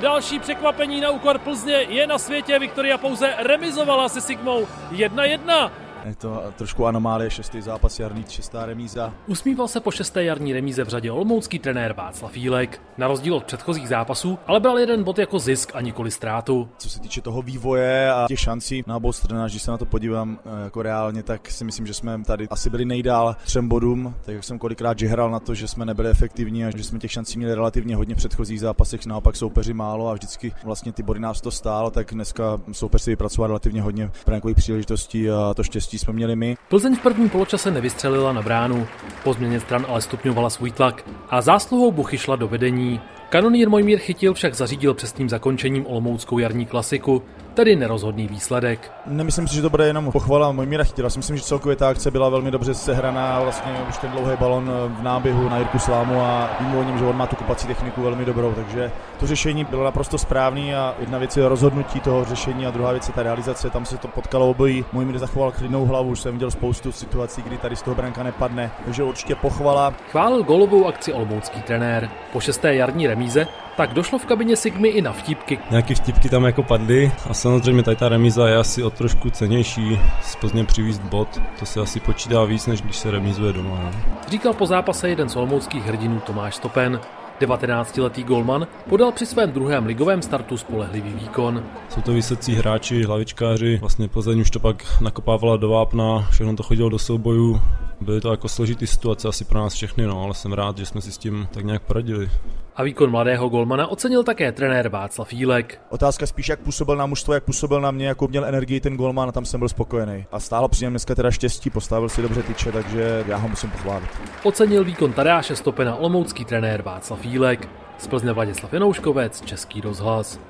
Další překvapení na úkor Plzně je na světě. Viktoria pouze remizovala se Sigmou 1-1. Je to trošku anomálie, šestý zápas jarní, šestá remíza. Usmíval se po šesté jarní remíze v řadě olomoucký trenér Václav Jílek. Na rozdíl od předchozích zápasů, ale bral jeden bod jako zisk a nikoli ztrátu. Co se týče toho vývoje a těch šancí na obou stranách, když se na to podívám eh, jako reálně, tak si myslím, že jsme tady asi byli nejdál třem bodům, tak jak jsem kolikrát žehral na to, že jsme nebyli efektivní a že jsme těch šancí měli relativně hodně v předchozích zápasech, naopak soupeři málo a vždycky vlastně ty body nás to stálo, tak dneska soupeř si vypracoval relativně hodně brankových příležitostí a to štěstí jsme měli my. Plzeň v prvním poločase nevystřelila na bránu. Po změně stran ale stupňovala svůj tlak a zásluhou Buchy šla do vedení. Kanonýr Mojmír Chytil však zařídil přesným zakončením olomouckou jarní klasiku, tedy nerozhodný výsledek. Nemyslím si, že to bude jenom pochvala Mojmíra Chytila. Myslím, že celkově ta akce byla velmi dobře sehraná. Vlastně už ten dlouhý balon v náběhu na Jirku Slámu a vím o něm, že on má tu kupací techniku velmi dobrou, takže to řešení bylo naprosto správný a jedna věc je rozhodnutí toho řešení a druhá věc je ta realizace. Tam se to potkalo obojí. Mojmír zachoval klidnou hlavu, už jsem viděl spoustu situací, kdy tady z toho branka nepadne, takže určitě pochvala. Chválil golovou akci olomoucký trenér. Po šesté jarní remíze tak došlo v kabině Sigmy i na vtipky. Nějaký vtipky tam jako padly a samozřejmě tady ta remíza je asi o trošku cenější Plzně přivízt bod. To se asi počítá víc, než když se remízuje doma. Ne? Říkal po zápase jeden z olomouckých hrdinů Tomáš Stopen. 19-letý golman podal při svém druhém ligovém startu spolehlivý výkon. Jsou to vysocí hráči, hlavičkáři, vlastně Plzeň už to pak nakopávala do vápna, všechno to chodilo do soubojů, byly to jako složitý situace asi pro nás všechny, no, ale jsem rád, že jsme si s tím tak nějak poradili. A výkon mladého golmana ocenil také trenér Václav Jílek. Otázka spíš, jak působil na mužstvo, jak působil na mě, jako měl energii ten golman a tam jsem byl spokojený. A stálo při něm dneska teda štěstí, postavil si dobře tyče, takže já ho musím pochválit. Ocenil výkon Tadeáše Stopena olomoucký trenér Václav Jílek. Z Plzně Vladislav Janouškovec, Český rozhlas.